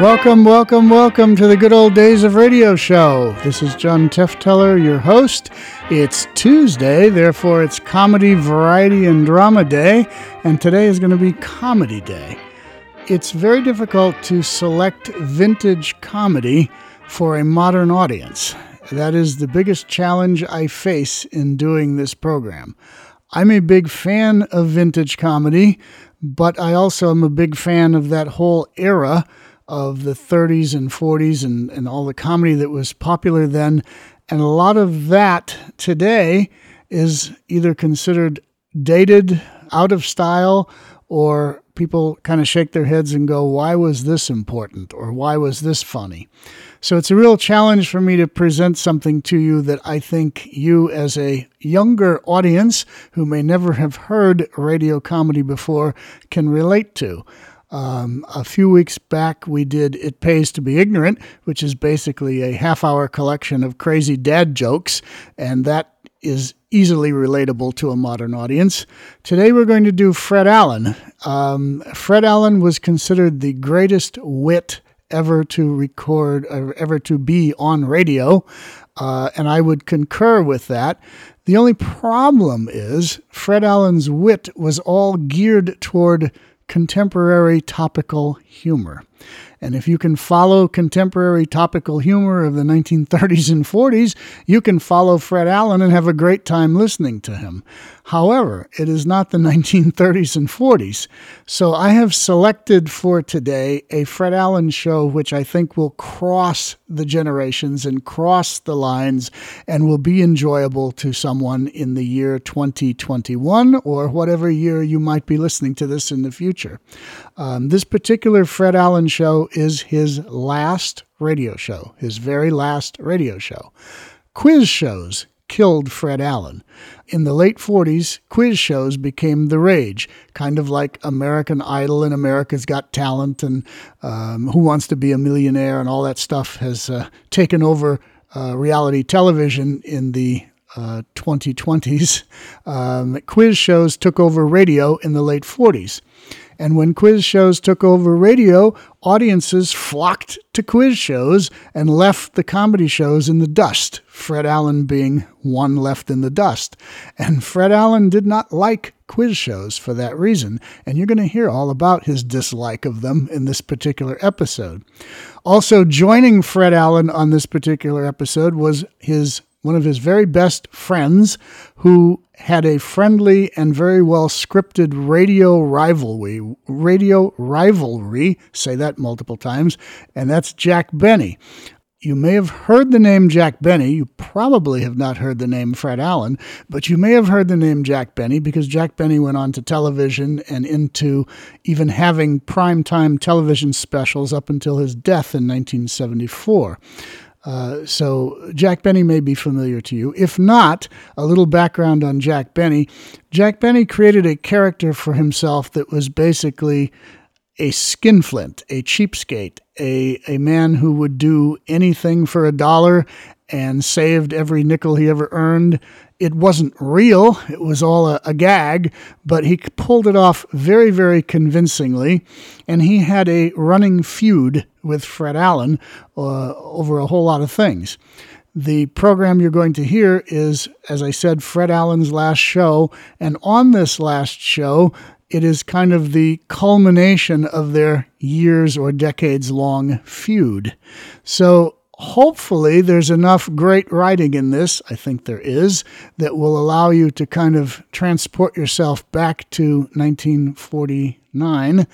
Welcome, welcome, welcome to the good old days of radio show. This is John Tefteller, your host. It's Tuesday, therefore it's comedy, variety, and drama day, and today is going to be comedy day. It's very difficult to select vintage comedy for a modern audience. That is the biggest challenge I face in doing this program. I'm a big fan of vintage comedy, but I also am a big fan of that whole era of the 30s and 40s and, and all the comedy that was popular then. And a lot of that today is either considered dated, out of style, or people kind of shake their heads and go, why was this important? Or why was this funny? So it's a real challenge for me to present something to you that I think you, as a younger audience who may never have heard radio comedy before, can relate to. Um, a few weeks back, we did It Pays to Be Ignorant, which is basically a half hour collection of crazy dad jokes, and that is easily relatable to a modern audience. Today, we're going to do Fred Allen. Um, Fred Allen was considered the greatest wit ever to record or ever to be on radio, uh, and I would concur with that. The only problem is Fred Allen's wit was all geared toward contemporary topical humor. And if you can follow contemporary topical humor of the 1930s and 40s, you can follow Fred Allen and have a great time listening to him. However, it is not the 1930s and 40s. So I have selected for today a Fred Allen show which I think will cross the generations and cross the lines and will be enjoyable to someone in the year 2021 or whatever year you might be listening to this in the future. Um, this particular Fred Allen show is his last radio show, his very last radio show. Quiz shows killed Fred Allen. In the late 40s, quiz shows became the rage, kind of like American Idol and America's Got Talent and um, Who Wants to Be a Millionaire and all that stuff has uh, taken over uh, reality television in the uh, 2020s. Um, quiz shows took over radio in the late 40s. And when quiz shows took over radio, audiences flocked to quiz shows and left the comedy shows in the dust, Fred Allen being one left in the dust. And Fred Allen did not like quiz shows for that reason, and you're going to hear all about his dislike of them in this particular episode. Also, joining Fred Allen on this particular episode was his one of his very best friends who had a friendly and very well scripted radio rivalry radio rivalry say that multiple times and that's Jack Benny you may have heard the name Jack Benny. You probably have not heard the name Fred Allen, but you may have heard the name Jack Benny because Jack Benny went on to television and into even having primetime television specials up until his death in 1974. Uh, so Jack Benny may be familiar to you. If not, a little background on Jack Benny. Jack Benny created a character for himself that was basically a skinflint, a cheapskate, a, a man who would do anything for a dollar and saved every nickel he ever earned it wasn't real, it was all a, a, gag, but he pulled it off very, very convincingly. And he had a running feud with Fred Allen uh, over a whole lot of things. The program you're going to hear is, as I said, Fred Allen's last show. And on this last show, it is kind of the culmination of their years or decades long feud. So hopefully there's enough great writing in this, I think there is, that will allow you to kind of transport yourself back to 1949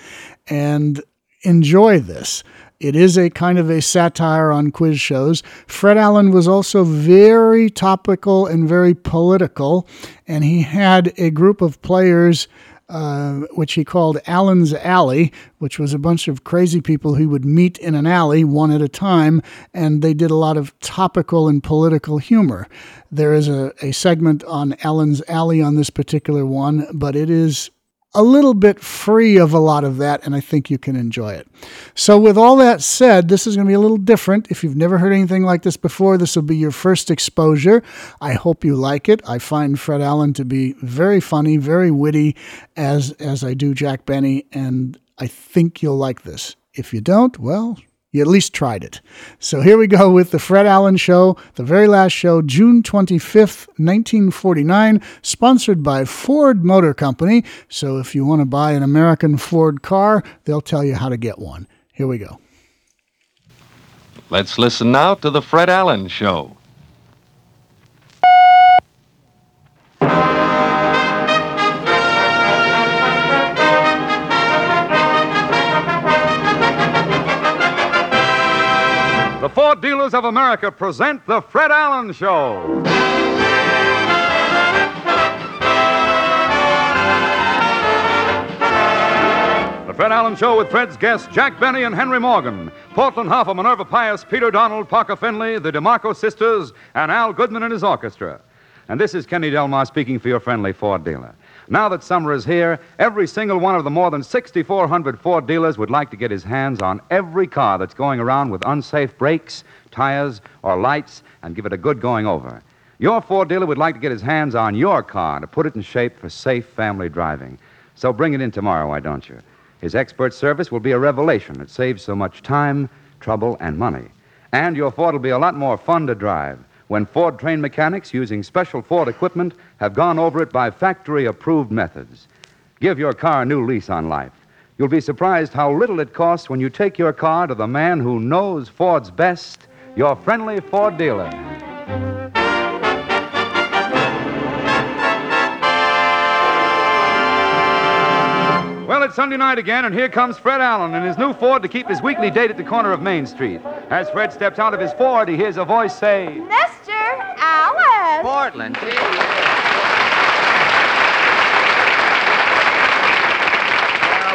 and enjoy this. It is a kind of a satire on quiz shows. Fred Allen was also very topical and very political, and he had a group of players uh, which he called Allen's Alley, which was a bunch of crazy people who would meet in an alley one at a time, and they did a lot of topical and political humor. There is a, a segment on Allen's Alley on this particular one, but it is a little bit free of a lot of that, and I think you can enjoy it. So, with all that said, this is going to be a little different. If you've never heard anything like this before, this will be your first exposure. I hope you like it. I find Fred Allen to be very funny, very witty, as as I do Jack Benny, and I think you'll like this. If you don't, well, you at least tried it. So here we go with the Fred Allen Show, the very last show, June 25th, 1949, sponsored by Ford Motor Company. So if you want to buy an American Ford car, they'll tell you how to get one. Here we go. Let's listen now to the Fred Allen Show. Dealers of America present The Fred Allen Show. The Fred Allen Show with Fred's guests Jack Benny and Henry Morgan, Portland Hoffa, Minerva Pious, Peter Donald, Parker Fennelly, the DeMarco sisters, and Al Goodman and his orchestra. And this is Kenny Delmar speaking for your friendly Ford dealer. Now that summer is here, every single one of the more than 6,400 Ford dealers would like to get his hands on every car that's going around with unsafe brakes, tires, or lights and give it a good going over. Your Ford dealer would like to get his hands on your car to put it in shape for safe family driving. So bring it in tomorrow, why don't you? His expert service will be a revelation. It saves so much time, trouble, and money. And your Ford will be a lot more fun to drive when Ford trained mechanics using special Ford equipment have gone over it by factory approved methods. Give your car a new lease on life. You'll be surprised how little it costs when you take your car to the man who knows Ford's best, your friendly Ford dealer. Well, it's Sunday night again, and here comes Fred Allen in his new Ford to keep his weekly date at the corner of Main Street. As Fred steps out of his Ford, he hears a voice say, Mr. Allen. Portland. Well,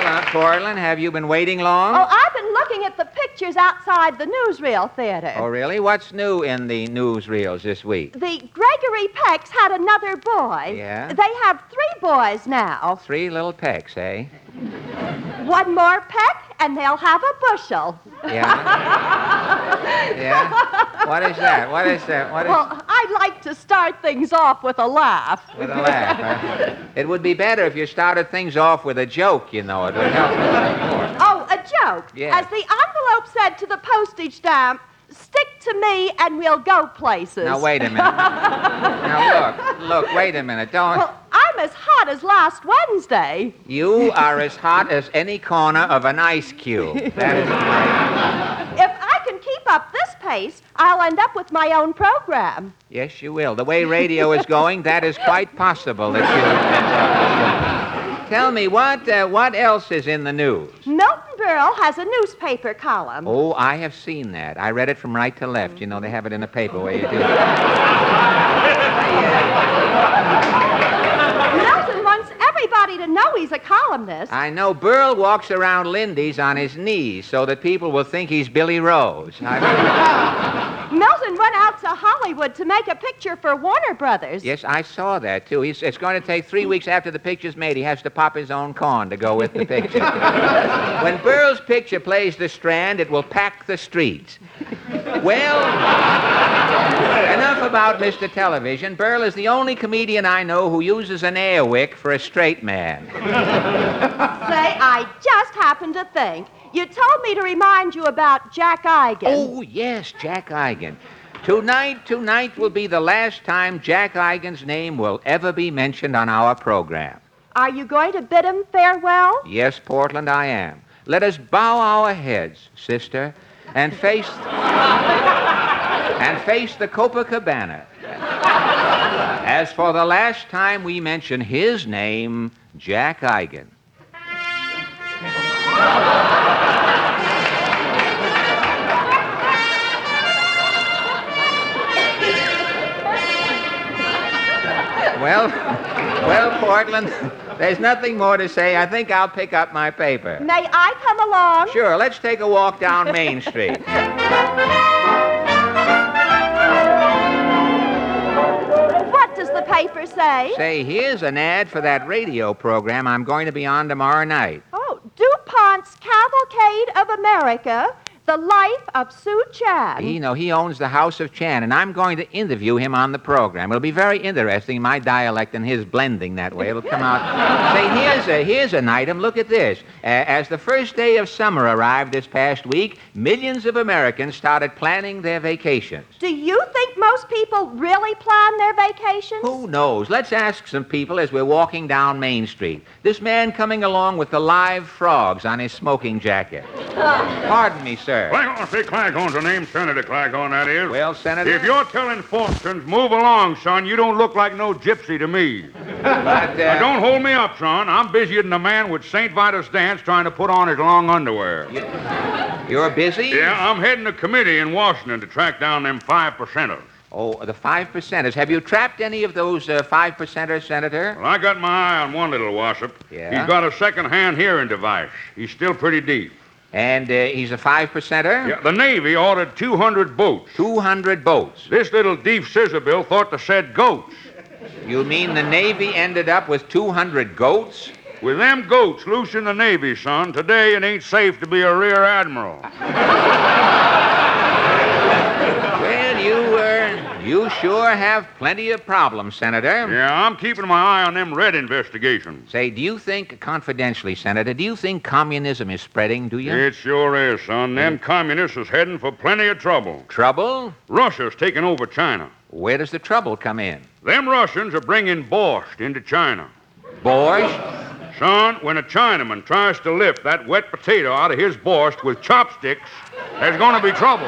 uh, Portland, have you been waiting long? Oh, I've been looking at the pictures outside the newsreel theater. Oh, really? What's new in the newsreels this week? The Gregory Pecks had another boy. Yeah? They have three boys now. Three little pecks, eh? One more peck, and they'll have a bushel. Yeah? yeah? What is that? What is that? What is... Well, I'd like to start things off with a laugh. With a laugh, huh? It would be better if you started things off with a joke, you know. It would help Yes. As the envelope said to the postage stamp, stick to me and we'll go places. Now, wait a minute. now, look. Look, wait a minute. Don't... Well, I'm as hot as last Wednesday. You are as hot as any corner of an ice cube. That is right. If I can keep up this pace, I'll end up with my own program. Yes, you will. The way radio is going, that is quite possible that you. Tell me, what uh, what else is in the news? Milton Berle has a newspaper column. Oh, I have seen that. I read it from right to left. You know, they have it in the paper where you do. To know he's a columnist. I know Berle walks around Lindy's on his knees so that people will think he's Billy Rose. Milton went out to Hollywood to make a picture for Warner Brothers. yes, I saw that too. He's, it's going to take three weeks after the picture's made. He has to pop his own corn to go with the picture. when Berle's picture plays the Strand, it will pack the streets. Well, enough about Mr. Television. Berle is the only comedian I know who uses an air wick for a straight man. Say, I just happened to think. You told me to remind you about Jack Eigen. Oh, yes, Jack Eigen. Tonight, tonight will be the last time Jack Eigen's name will ever be mentioned on our program. Are you going to bid him farewell? Yes, Portland, I am. Let us bow our heads, sister, and face and face the Copacabana. As for the last time we mention his name, Jack Eigen. Well, well, Portland, there's nothing more to say. I think I'll pick up my paper. May I come along? Sure, let's take a walk down Main Street. Say? Say, here's an ad for that radio program I'm going to be on tomorrow night. Oh, DuPont's Cavalcade of America. The Life of Sou Chan. You know, he owns the House of Chan, and I'm going to interview him on the program. It'll be very interesting, my dialect and his blending that way. It'll come out. Say, here's, a, here's an item. Look at this. Uh, as the first day of summer arrived this past week, millions of Americans started planning their vacations. Do you think most people really plan their vacations? Who knows? Let's ask some people as we're walking down Main Street. This man coming along with the live frogs on his smoking jacket. Pardon me, sir. Claghorn, say Claghorn's the name, Senator Claghorn, that is. Well, Senator. If you're telling fortunes, move along, son. You don't look like no gypsy to me. But, uh, Now, don't hold me up, son. I'm busier than a man with St. Vitus dance trying to put on his long underwear. You're busy? Yeah, I'm heading a committee in Washington to track down them five percenters. Oh, the five percenters. Have you trapped any of those uh, five percenters, Senator? Well, I got my eye on one little wassop. Yeah? He's got a second-hand hearing device. He's still pretty deep. And uh, he's a five percenter? Yeah, the Navy ordered 200 boats. 200 boats. This little deep scissor bill thought to said goats. You mean the Navy ended up with 200 goats? With them goats loose in the Navy, son, today it ain't safe to be a rear admiral. Well, you, uh, you sure have plenty of problems, Senator. Yeah, I'm keeping my eye on them red investigations. Say, do you think, confidentially, Senator, do you think communism is spreading, do you? It sure is, son. Them mm. communists is heading for plenty of trouble. Trouble? Russia's taking over China. Where does the trouble come in? Them Russians are bringing borscht into China. Borscht? Son, when a Chinaman tries to lift that wet potato out of his borscht with chopsticks, there's going to be trouble.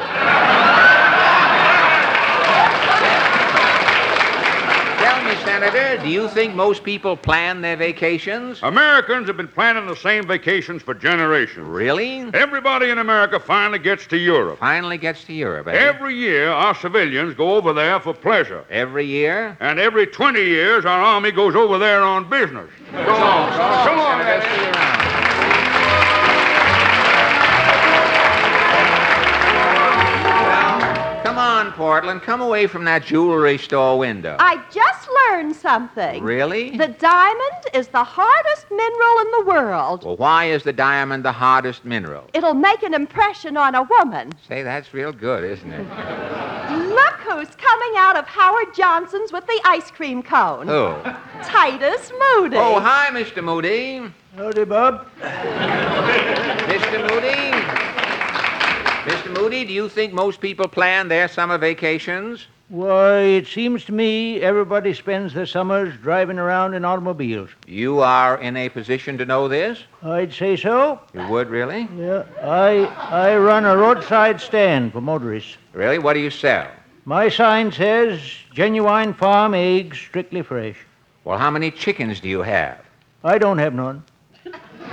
Tell me, Senator, do you think most people plan their vacations? Americans have been planning the same vacations for generations. Really? Everybody in America finally gets to Europe. Finally gets to Europe, eh? Every year, our civilians go over there for pleasure. Every year? And every 20 years, our army goes over there on business. Long, son. So long, Senator, Portland. Come away from that jewelry store window. I just learned something. Really? The diamond is the hardest mineral in the world. Well, why is the diamond the hardest mineral? It'll make an impression on a woman. Say, that's real good, isn't it? Look who's coming out of Howard Johnson's with the ice cream cone. Who? Titus Moody. Oh, hi, Mr. Moody. Howdy, Bob. Mr. Moody. Mr. Moody, do you think most people plan their summer vacations? Why, it seems to me everybody spends their summers driving around in automobiles. You are in a position to know this? I'd say so. You would, really? Yeah, I I run a roadside stand for motorists. Really? What do you sell? My sign says genuine farm eggs, strictly fresh. Well, how many chickens do you have? I don't have none.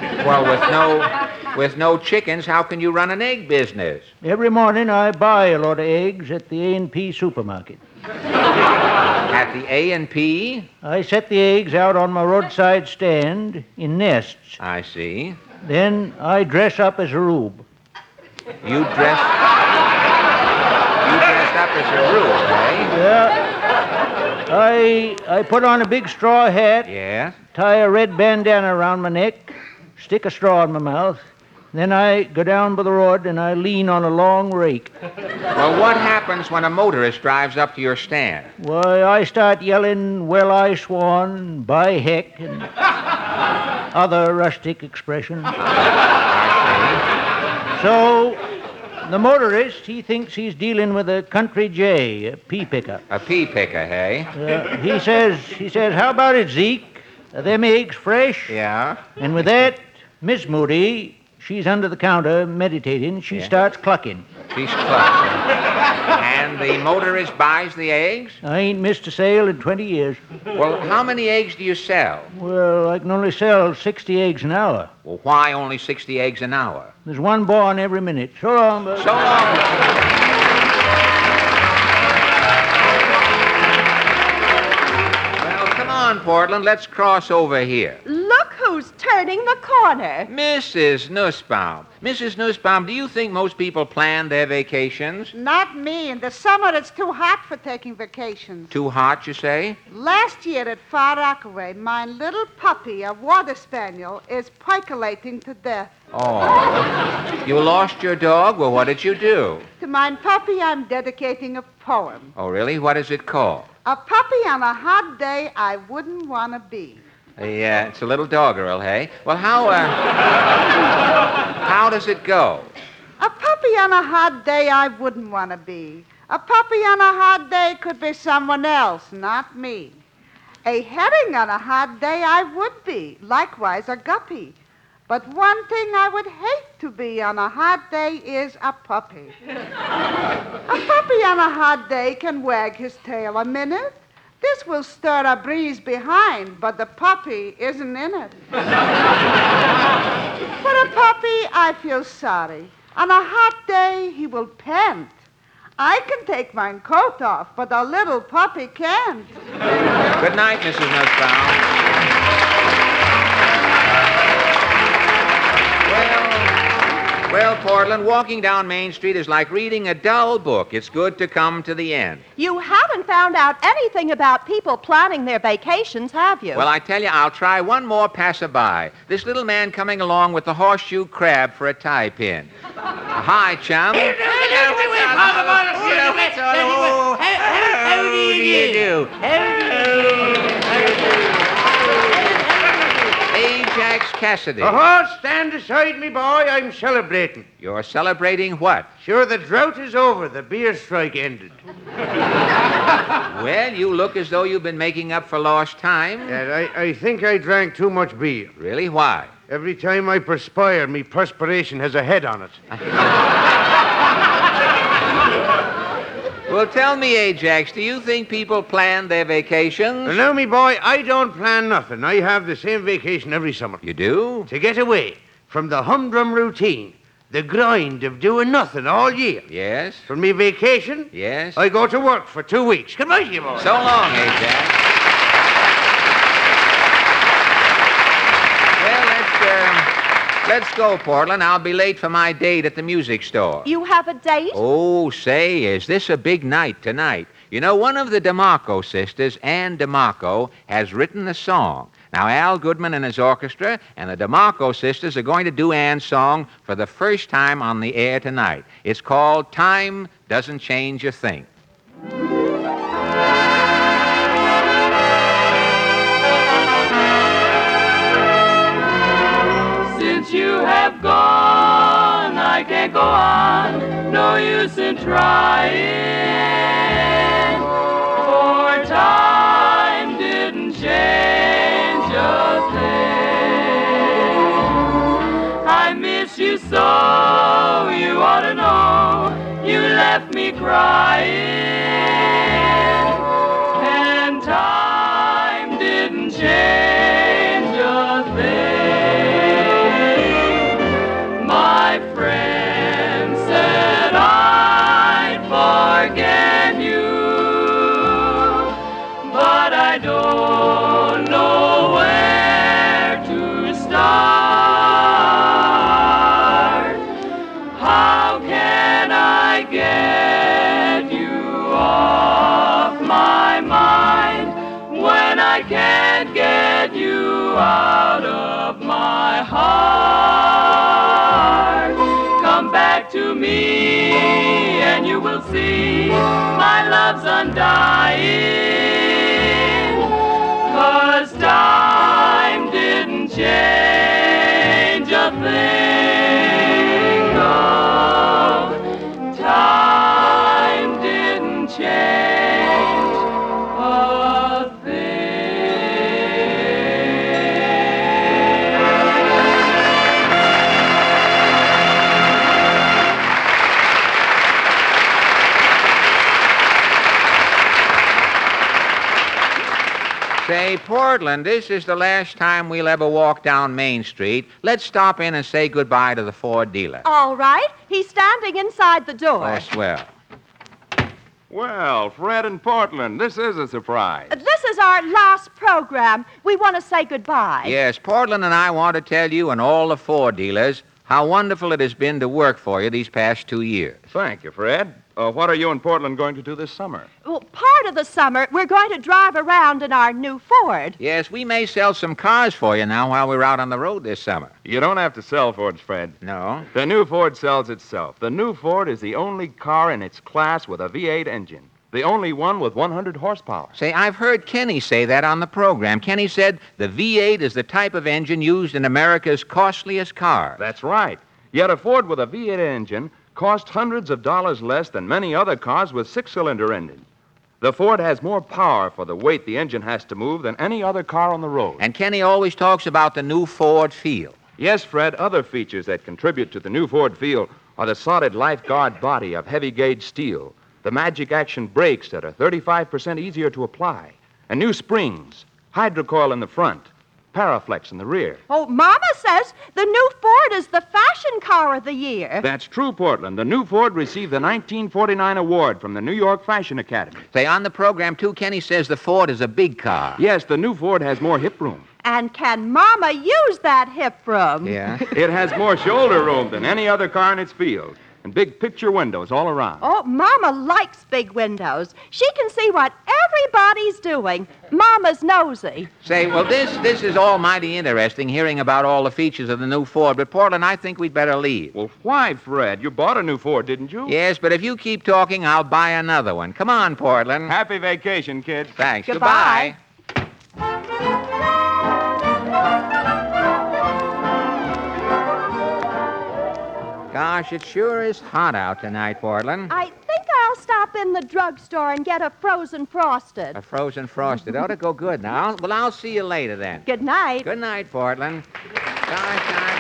Well, with no with no chickens, how can you run an egg business? Every morning I buy a lot of eggs at the A&P supermarket. At the A and P? I set the eggs out on my roadside stand in nests. I see. Then I dress up as a rube. You dress You dressed up as a rube, eh? Yeah. I I put on a big straw hat Yes. tie a red bandana around my neck, stick a straw in my mouth. Then I go down by the road and I lean on a long rake. Well, what happens when a motorist drives up to your stand? Why, I start yelling, Well, I swan, by heck, and other rustic expressions. So, the motorist, he thinks he's dealing with a country jay, a pea picker. A pea picker, hey? Uh, he says, he says, How about it, Zeke? Are them eggs fresh? Yeah. And with that, Miss Moody, she's under the counter meditating. She Yeah. starts clucking. She's clucking. and the motorist buys the eggs? I ain't missed a sale in 20 years. Well, how many eggs do you sell? Well, I can only sell 60 eggs an hour. Well, why only 60 eggs an hour? There's one born every minute. So long, bud. So long. Well, come on, Portland. Let's cross over here. Look who's turned turning the corner. Mrs. Nussbaum. Mrs. Nussbaum, do you think most people plan their vacations? Not me. In the summer, it's too hot for taking vacations. Too hot, you say? Last year at Far Rockaway, my little puppy, a water spaniel, is percolating to death. Oh. you lost your dog? Well, what did you do? To my puppy, I'm dedicating a poem. Oh, really? What is it called? A puppy on a hot day I wouldn't want to be. Yeah, it's a little doggerel, hey? Well, how, uh, how does it go? A puppy on a hot day I wouldn't want to be. A puppy on a hot day could be someone else, not me. A herring on a hot day I would be, likewise a guppy. But one thing I would hate to be on a hot day is a puppy. a puppy on a hot day can wag his tail a minute. This will stir a breeze behind, but the puppy isn't in it. For a puppy, I feel sorry. On a hot day, he will pant. I can take my coat off, but a little puppy can't. Good night, Mrs. Nussbaum. Well, well, Portland, walking down Main Street is like reading a dull book. It's good to come to the end. You haven't found out anything about people planning their vacations, have you? Well, I tell you, I'll try one more passerby. This little man coming along with the horseshoe crab for a tie pin. Hi, chum. How do you do? Ajax Cassidy. Oh, stand aside, me boy. I'm celebrating. You're celebrating what? Sure, the drought is over. The beer strike ended. Well, you look as though you've been making up for lost time. Yeah, I, I think I drank too much beer. Really? Why? Every time I perspire, me perspiration has a head on it. Well, tell me, Ajax, do you think people plan their vacations? No, me boy, I don't plan nothing. I have the same vacation every summer. You do? To get away from the humdrum routine, the grind of doing nothing all year. Yes? For me vacation, Yes? I go to work for two weeks. Goodbye, you boy. So long, Ajax. Well, let's, uh, let's go, Portland. I'll be late for my date at the music store. you have a date? Oh, say, is this a big night tonight? You know, one of the DeMarco sisters, Ann DeMarco, has written a song. Now, Al Goodman and his orchestra and the DeMarco sisters are going to do Ann's song for the first time on the air tonight. It's called Time Doesn't Change a Thing. Have gone, I can't go on. No use in trying. For time didn't change a thing. I miss you so, you ought to know. You left me crying. Me and you will see my love's undying. Cause time didn't change a thing. No, Portland, this is the last time we'll ever walk down Main Street. Let's stop in and say goodbye to the Ford dealer. All right. He's standing inside the door. Oh, swell. Well, Fred in Portland, this is a surprise. This is our last program. We want to say goodbye. Yes, Portland and I want to tell you and all the Ford dealers how wonderful it has been to work for you these past two years. Thank you, Fred. Uh, what are you in Portland going to do this summer? Well, part of the summer, we're going to drive around in our new Ford. Yes, we may sell some cars for you now while we're out on the road this summer. You don't have to sell Fords, Fred. No? The new Ford sells itself. The new Ford is the only car in its class with a V8 engine. The only one with 100 horsepower. Say, I've heard Kenny say that on the program. Kenny said the V8 is the type of engine used in America's costliest car. That's right. Yet a Ford with a V8 engine costs hundreds of dollars less than many other cars with six cylinder engines. The Ford has more power for the weight the engine has to move than any other car on the road. And Kenny always talks about the new Ford feel. Yes, Fred, other features that contribute to the new Ford feel are the solid lifeguard body of heavy gauge steel, the magic action brakes that are 35% easier to apply, and new springs, hydrocoil in the front, Paraflex in the rear. Oh, Mama says the new Ford is the fashion car of the year. That's true, Portland. The new Ford received the 1949 award from the New York Fashion Academy. Say, on the program, too, Kenny says the Ford is a big car. Yes, the new Ford has more hip room. And can Mama use that hip room? Yeah? It has more shoulder room than any other car in its field, and big picture windows all around. Oh, Mama likes big windows. She can see what everybody's doing. Mama's nosy. Say, well, this this is almighty interesting, hearing about all the features of the new Ford. But Portland, I think we'd better leave. Well, why, Fred? You bought a new Ford, didn't you? Yes, but if you keep talking, I'll buy another one. Come on, Portland. Happy vacation, kid. Thanks. Goodbye. Gosh, it sure is hot out tonight, Portland. I think I'll stop in the drugstore and get a frozen frosted. A frozen frosted ought to go good now. Well, I'll see you later then. Good night. Good night, Portland. Gosh, I'm.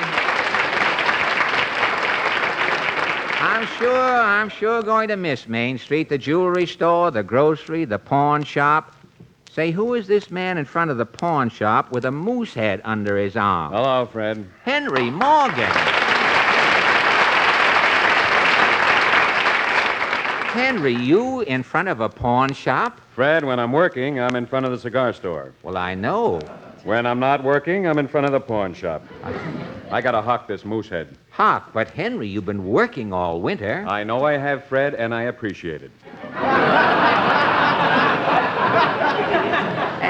I'm sure, I'm sure going to miss Main Street, the jewelry store, the grocery, the pawn shop. Say, who is this man in front of the pawn shop with a moose head under his arm? Hello, Fred. Henry Morgan. Henry, you in front of a pawn shop? Fred, when I'm working, I'm in front of the cigar store. Well, I know. When I'm not working, I'm in front of the pawn shop. I gotta hawk this moose head. Hawk, but Henry, you've been working all winter. I know I have, Fred, and I appreciate it.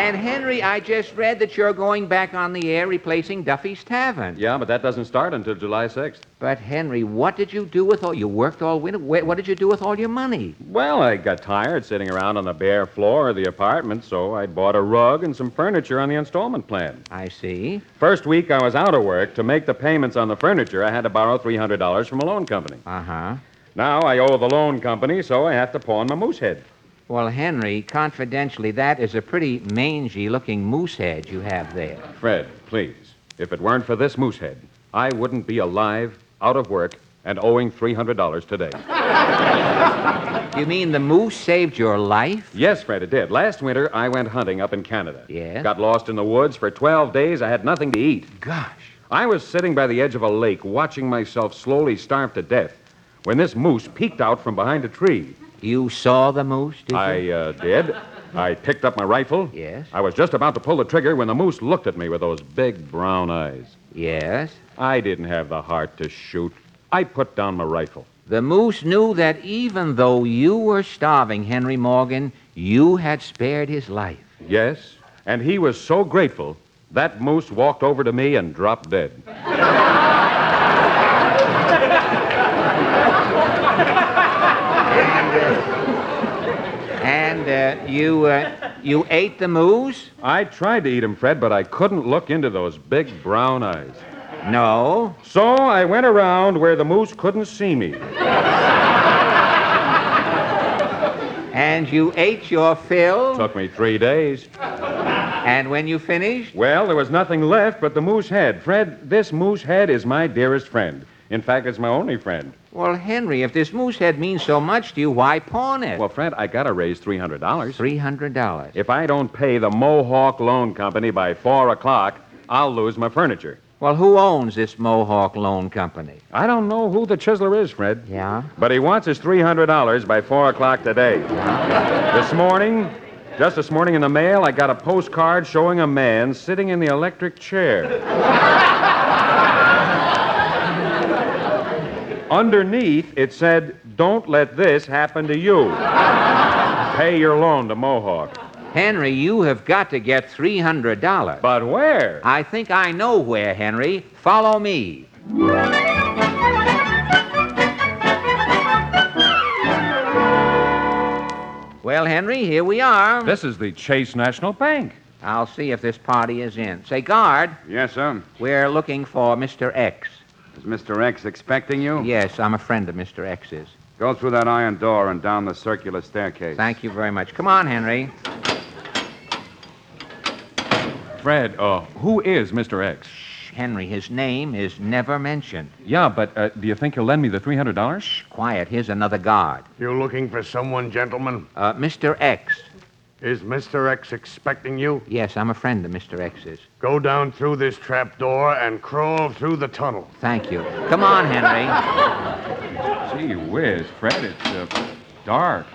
And Henry, I just read that you're going back on the air replacing Duffy's Tavern. Yeah, but that doesn't start until July 6th. But Henry, what did you do with all you worked all winter? Wh- What did you do with all your money? Well, I got tired sitting around on the bare floor of the apartment, so I bought a rug and some furniture on the installment plan. I see. First week I was out of work. To make the payments on the furniture, I had to borrow $300 from a loan company. Uh huh. Now I owe the loan company, so I have to pawn my moose head. Well, Henry, confidentially, that is a pretty mangy looking moose head you have there. Fred, please, if it weren't for this moose head, I wouldn't be alive, out of work, and owing $300 today. You mean the moose saved your life? Yes, Fred, it did. Last winter, I went hunting up in Canada. Yes? Got lost in the woods for 12 days. I had nothing to eat. Gosh. I was sitting by the edge of a lake, watching myself slowly starve to death, when this moose peeked out from behind a tree. You saw the moose, did you? I uh, did. I picked up my rifle. Yes? I was just about to pull the trigger when the moose looked at me with those big brown eyes. Yes. I didn't have the heart to shoot. I put down my rifle. The moose knew that even though you were starving, Henry Morgan, you had spared his life. Yes, and he was so grateful, that moose walked over to me and dropped dead. And uh, you, uh, you ate the moose? I tried to eat him, Fred, but I couldn't look into those big brown eyes. No. So I went around where the moose couldn't see me. And you ate your fill? Took me three days. And when you finished? Well, there was nothing left but the moose head. Fred, this moose head is my dearest friend. In fact, it's my only friend. Well, Henry, if this moose head means so much to you, why pawn it? Well, Fred, I gotta raise $300. $300. If I don't pay the Mohawk Loan Company by 4 o'clock, I'll lose my furniture. Well, who owns this Mohawk Loan Company? I don't know who the chiseler is, Fred. Yeah? But he wants his $300 by 4 o'clock today. This morning, just this morning in the mail, I got a postcard showing a man sitting in the electric chair. Underneath, it said, Don't let this happen to you. Pay your loan to Mohawk. Henry, you have got to get $300. But where? I think I know where, Henry. Follow me. Well, Henry, here we are. This is the Chase National Bank. I'll see if this party is in. Say, guard, Yes, sir. we're looking for Mr. X. Is Mr. X expecting you? Yes, I'm a friend of Mr. X's. Go through that iron door and down the circular staircase. Thank you very much. Come on, Henry. Fred, uh, who is Mr. X? Henry, his name is never mentioned. Yeah, but uh, do you think he'll lend me the $300? Quiet, here's another guard. You're looking for someone, gentlemen? Uh, Mr. X. Is Mr. X expecting you? Yes, I'm a friend of Mr. X's. Go down through this trap door and crawl through the tunnel. Thank you. Come on, Henry. Gee whiz, Fred, it's uh, dark.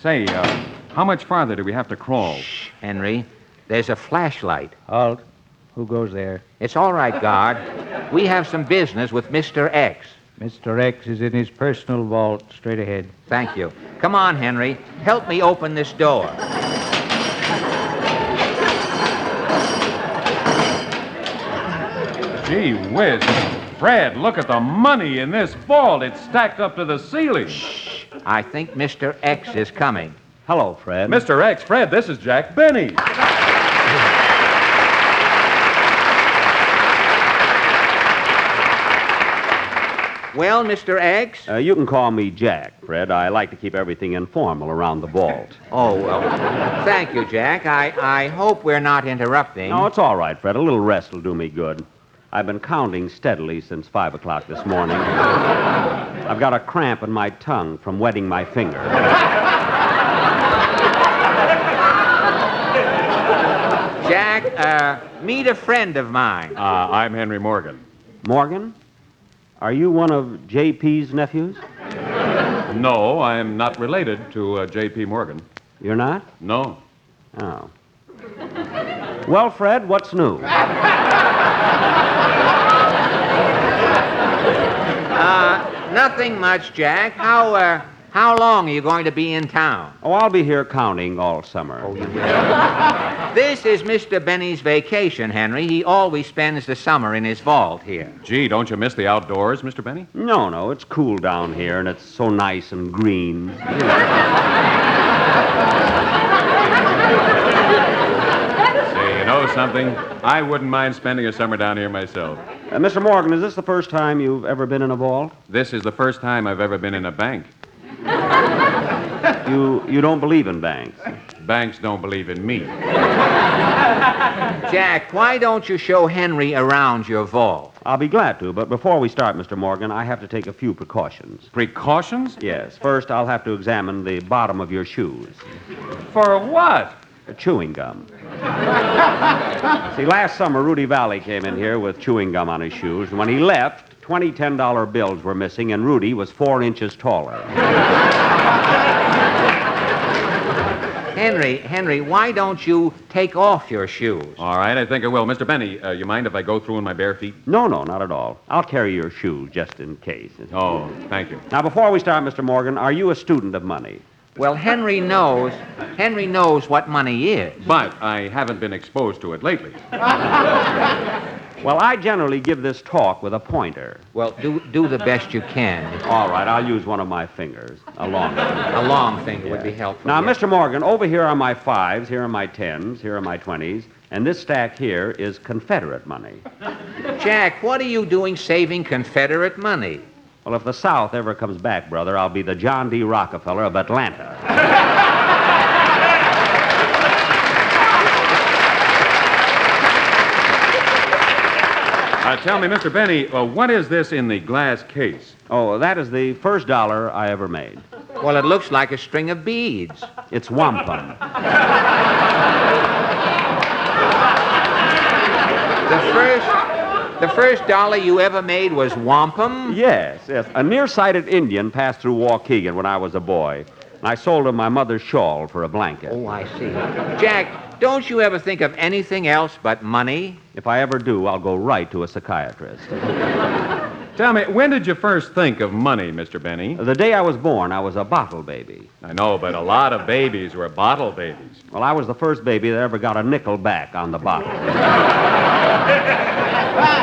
Say, uh, how much farther do we have to crawl? Henry, there's a flashlight. Halt. Who goes there? It's all right, guard. We have some business with Mr. X. Mr. X is in his personal vault, straight ahead. Thank you. Come on, Henry. Help me open this door. Gee whiz. Fred, look at the money in this vault. It's stacked up to the ceiling. Shh. I think Mr. X is coming. Hello, Fred. Mr. X, Fred, this is Jack Benny. Well, Mr. X? Uh, you can call me Jack, Fred. I like to keep everything informal around the vault. Oh, well, thank you, Jack. I, I hope we're not interrupting. No, it's all right, Fred. A little rest will do me good. I've been counting steadily since 5 o'clock this morning. I've got a cramp in my tongue from wetting my finger. Jack, uh, meet a friend of mine. Uh, I'm Henry Morgan. Morgan? Are you one of J.P.'s nephews? No, I'm not related to uh, J.P. Morgan. You're not? No. Oh. Well, Fred, what's new? Uh, nothing much, Jack. How, uh, how long are you going to be in town? Oh, I'll be here counting all summer. This is Mr. Benny's vacation, Henry. He always spends the summer in his vault here. Gee, don't you miss the outdoors, Mr. Benny? No, no, it's cool down here, and it's so nice and green. Say, you know something? I wouldn't mind spending a summer down here myself. Uh, Mr. Morgan, is this the first time you've ever been in a vault? This is the first time I've ever been in a bank. You you don't believe in banks? Banks don't believe in me. Jack, why don't you show Henry around your vault? I'll be glad to, but before we start, Mr. Morgan, I have to take a few precautions. Precautions? Yes. First, I'll have to examine the bottom of your shoes. For what? Chewing gum. See, last summer, Rudy Vallee came in here with chewing gum on his shoes, and when he left, 20 $10 bills were missing, and Rudy was four inches taller. Henry, Henry, why don't you take off your shoes? All right, I think I will. Mr. Benny, uh, you mind if I go through in my bare feet? No, no, not at all. I'll carry your shoes just in case. Oh, thank you. Now, before we start, Mr. Morgan, are you a student of money? Well, Henry knows. Henry knows what money is. But I haven't been exposed to it lately. Well, I generally give this talk with a pointer. Well, do do the best you can. All right, I'll use one of my fingers, a long one. A long finger would be helpful. Now, yes. Mr. Morgan, over here are my fives, here are my tens, here are my twenties, and this stack here is Confederate money. Jack, what are you doing saving Confederate money? Well, if the South ever comes back, brother, I'll be the John D. Rockefeller of Atlanta. Uh, tell me, Mr. Benny, uh, what is this in the glass case? Oh, that is the first dollar I ever made. Well, it looks like a string of beads. It's wampum. The first The first dollar you ever made was wampum? Yes, yes. A nearsighted Indian passed through Waukegan when I was a boy. And I sold him my mother's shawl for a blanket. Oh, I see. Jack, don't you ever think of anything else but money? If I ever do, I'll go right to a psychiatrist. Tell me, when did you first think of money, Mr. Benny? The day I was born, I was a bottle baby. I know, but a lot of babies were bottle babies. Well, I was the first baby that ever got a nickel back on the bottle.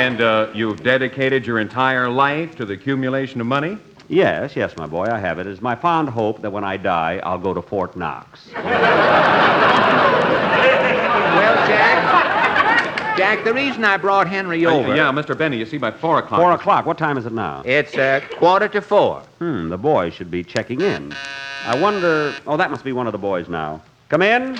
And uh, you've dedicated your entire life to the accumulation of money? Yes, yes, my boy, I have it. It's my fond hope that when I die, I'll go to Fort Knox. Well, Jack, Jack, the reason I brought Henry Uh, over. yeah, Mr. Benny, you see, by four o'clock. Four o'clock. What time is it now? It's uh, quarter to four. Hmm, the boys should be checking in. I wonder. Oh, that must be one of the boys now. Come in.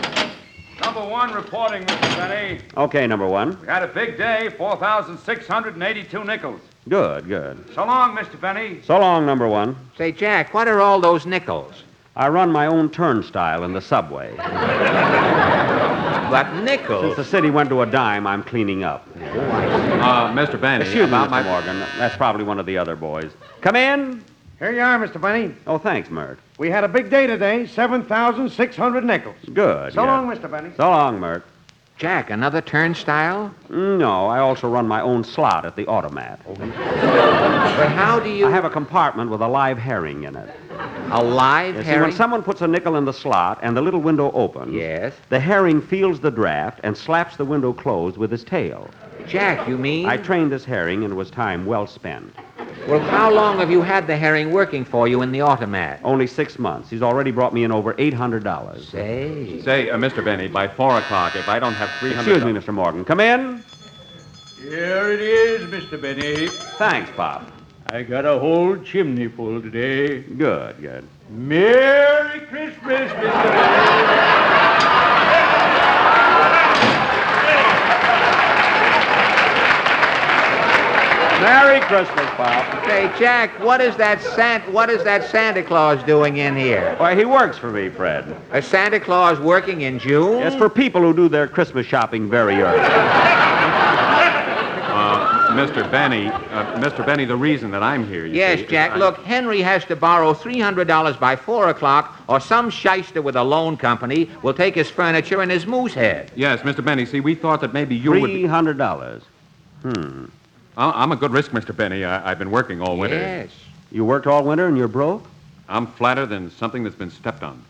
Number one reporting, Mr. Benny. Okay, number one. We had a big day, 4,682 nickels. Good, good. So long, Mr. Benny. So long, number one. Say, Jack, what are all those nickels? I run my own turnstile in the subway. But nickels. Since the city went to a dime, I'm cleaning up. Uh, Mr. Benny. Excuse me, Mr. my... Morgan. That's probably one of the other boys. Come in. Here you are, Mr. Benny. Oh, thanks, Mert. We had a big day today, 7,600 nickels. Good. So yeah. long, Mr. Benny. So long, Mert. Jack, another turnstile? Mm, no, I also run my own slot at the automat. Oh, but how do you. I have a compartment with a live herring in it. A live You see, herring? when someone puts a nickel in the slot and the little window opens, Yes. the herring feels the draft and slaps the window closed with his tail. Jack, you mean? I trained this herring, and it was time well spent. Well, how long have you had the herring working for you in the automat? Only six months. He's already brought me in over $800. Say. Say, uh, Mr. Benny, by four o'clock, if I don't have 300... Excuse me, Mr. Morgan. Come in. Here it is, Mr. Benny. Thanks, Pop. I got a whole chimney full today. Good, good. Merry Christmas, Mr. Benny. Merry Christmas, Pop. Say, Jack, what is that Sant- what is that Santa Claus doing in here? Why, he works for me, Fred. A Santa Claus working in June? It's for people who do their Christmas shopping very early. Uh, Mr. Benny, uh, Mr. Benny, the reason that I'm here, you Yes, see, Jack. I- Look, Henry has to borrow $300 by 4 o'clock, or some shyster with a loan company will take his furniture and his moose head. Yes, Mr. Benny, see, we thought that maybe you would... $300. Hmm. I- I'm a good risk, Mr. Benny. I- I've been working all winter. Yes. You worked all winter and you're broke? I'm flatter than something that's been stepped on.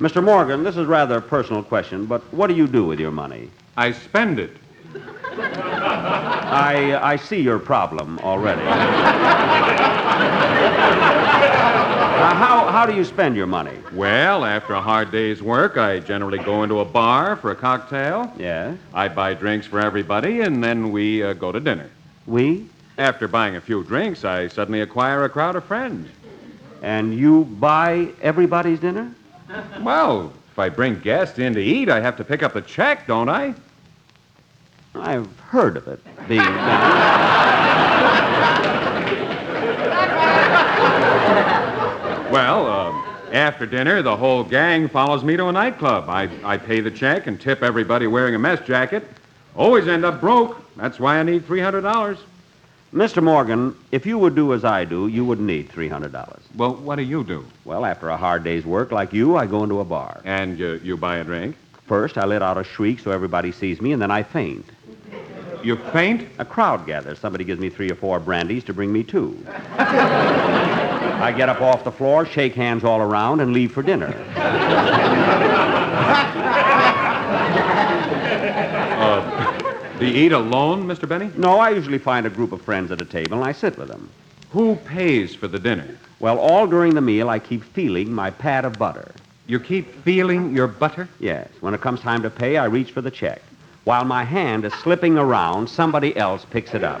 Mr. Morgan, this is rather a personal question, but what do you do with your money? I spend it. I, I see your problem already. now, how, how do you spend your money? Well, after a hard day's work, I generally go into a bar for a cocktail. Yes? I buy drinks for everybody, and then we uh, go to dinner. We? After buying a few drinks, I suddenly acquire a crowd of friends. And you buy everybody's dinner? Well, if I bring guests in to eat, I have to pick up the check, don't I? I've heard of it being done. Well, uh, after dinner, the whole gang follows me to a nightclub. I, I pay the check and tip everybody wearing a mess jacket. Always end up broke. That's why I need $300. Mr. Morgan, if you would do as I do, you wouldn't need $300. Well, what do you do? Well, after a hard day's work like you, I go into a bar. And you, you buy a drink? First, I let out a shriek so everybody sees me, and then I faint. You faint? A crowd gathers. Somebody gives me three or four brandies to bring me to. I get up off the floor, shake hands all around, and leave for dinner. do you eat alone, Mr. Benny? No, I usually find a group of friends at a table, and I sit with them. Who pays for the dinner? Well, all during the meal, I keep feeling my pad of butter. You keep feeling your butter? Yes. When it comes time to pay, I reach for the check. While my hand is slipping around, somebody else picks it up.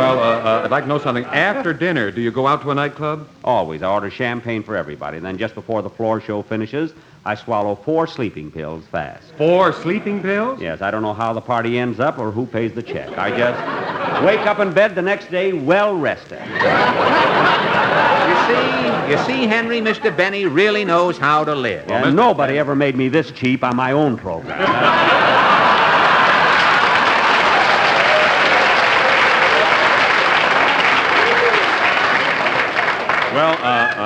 Well, uh, uh, I'd like to know something. After dinner, do you go out to a nightclub? Always. I order champagne for everybody. Then, just before the floor show finishes, I swallow four sleeping pills fast. Four sleeping pills? Yes, I don't know how the party ends up or who pays the check. I just. Wake up in bed the next day well rested. You see, you see, Henry, Mr. Benny really knows how to live. and nobody ever made me this cheap on my own program. Well,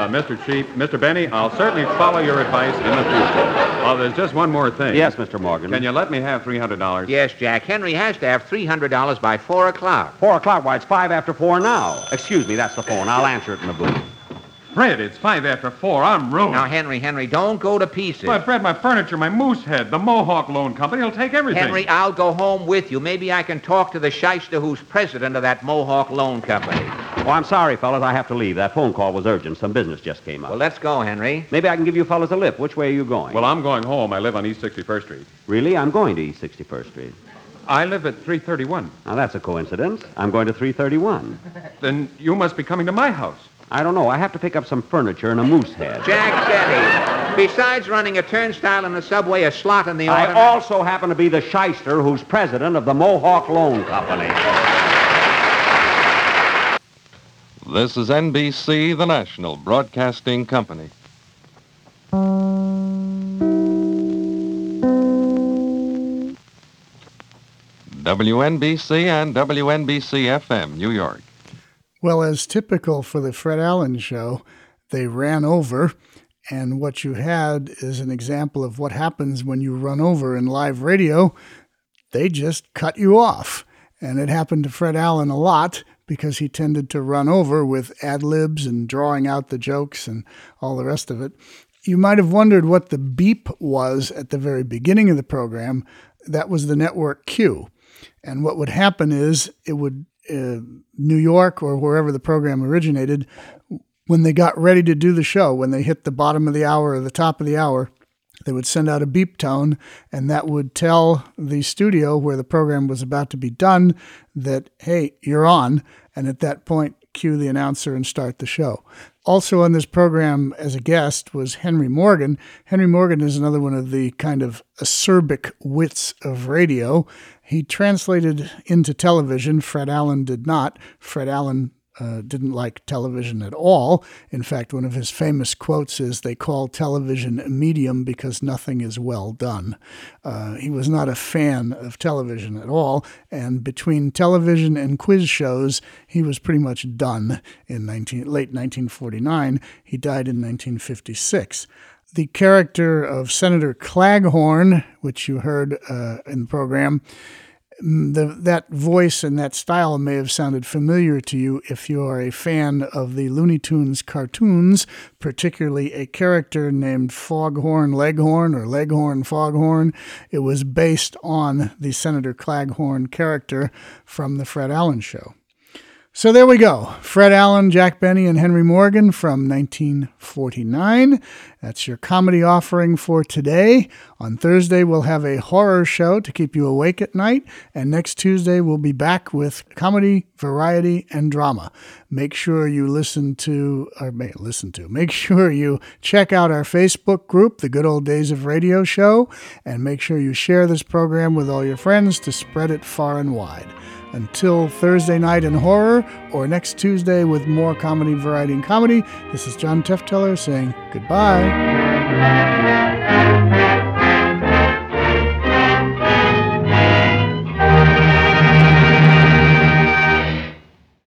uh, uh, Mr. Chief, Mr. Benny, I'll certainly follow your advice in the future. Well, there's just one more thing. Yes, Mr. Morgan. Can you let me have $300? Yes, Jack. Henry has to have $300 by 4 o'clock. Four o'clock? Why, it's five after four now. Excuse me, that's the phone. I'll answer it in the booth. Fred, it's five after four. I'm ruined. Now, Henry, Henry, don't go to pieces. My bread, my furniture, my moose head, the Mohawk Loan Company will take everything. Henry, I'll go home with you. Maybe I can talk to the shyster who's president of that Mohawk Loan Company. Oh, I'm sorry, fellas. I have to leave. That phone call was urgent. Some business just came up. Well, let's go, Henry. Maybe I can give you fellas a lift. Which way are you going? Well, I'm going home. I live on East 61st Street. Really? I'm going to East 61st Street. I live at 331. Now, that's a coincidence. I'm going to 331. Then you must be coming to my house. I don't know. I have to pick up some furniture and a moose head. Jack Benny, besides running a turnstile in the subway, a slot in the I auto... also happen to be the shyster who's president of the Mohawk Loan Company. This is NBC, the national broadcasting company. WNBC and WNBC FM, New York. Well, as typical for the Fred Allen show, they ran over. And what you had is an example of what happens when you run over in live radio. They just cut you off. And it happened to Fred Allen a lot because he tended to run over with ad libs and drawing out the jokes and all the rest of it. You might have wondered what the beep was at the very beginning of the program. That was the network cue. And what would happen is it would, uh, New York or wherever the program originated, when they got ready to do the show, when they hit the bottom of the hour or the top of the hour, they would send out a beep tone, and that would tell the studio where the program was about to be done that, hey, you're on. And at that point, cue the announcer and start the show. Also on this program as a guest was Henry Morgan. Henry Morgan is another one of the kind of acerbic wits of radio. He translated into television. Fred Allen did not. Fred Allen uh, didn't like television at all. In fact, one of his famous quotes is, They call television a medium because nothing is well done. Uh, he was not a fan of television at all, and between television and quiz shows, he was pretty much done in 19, late 1949. He died in 1956 the character of Senator Claghorn, which you heard uh, in the program, the, that voice and that style may have sounded familiar to you if you are a fan of the Looney Tunes cartoons, particularly a character named Foghorn Leghorn or Leghorn Foghorn. It was based on the Senator Claghorn character from The Fred Allen Show. So there we go. Fred Allen, Jack Benny, and Henry Morgan from 1949. That's your comedy offering for today. On Thursday, we'll have a horror show to keep you awake at night. And next Tuesday, we'll be back with comedy, variety, and drama. Make sure you listen to, or listen to, make sure you check out our Facebook group, The Good Old Days of Radio Show, and make sure you share this program with all your friends to spread it far and wide. Until Thursday night in horror or next Tuesday with more comedy, variety, and comedy, this is John Tefteller saying goodbye.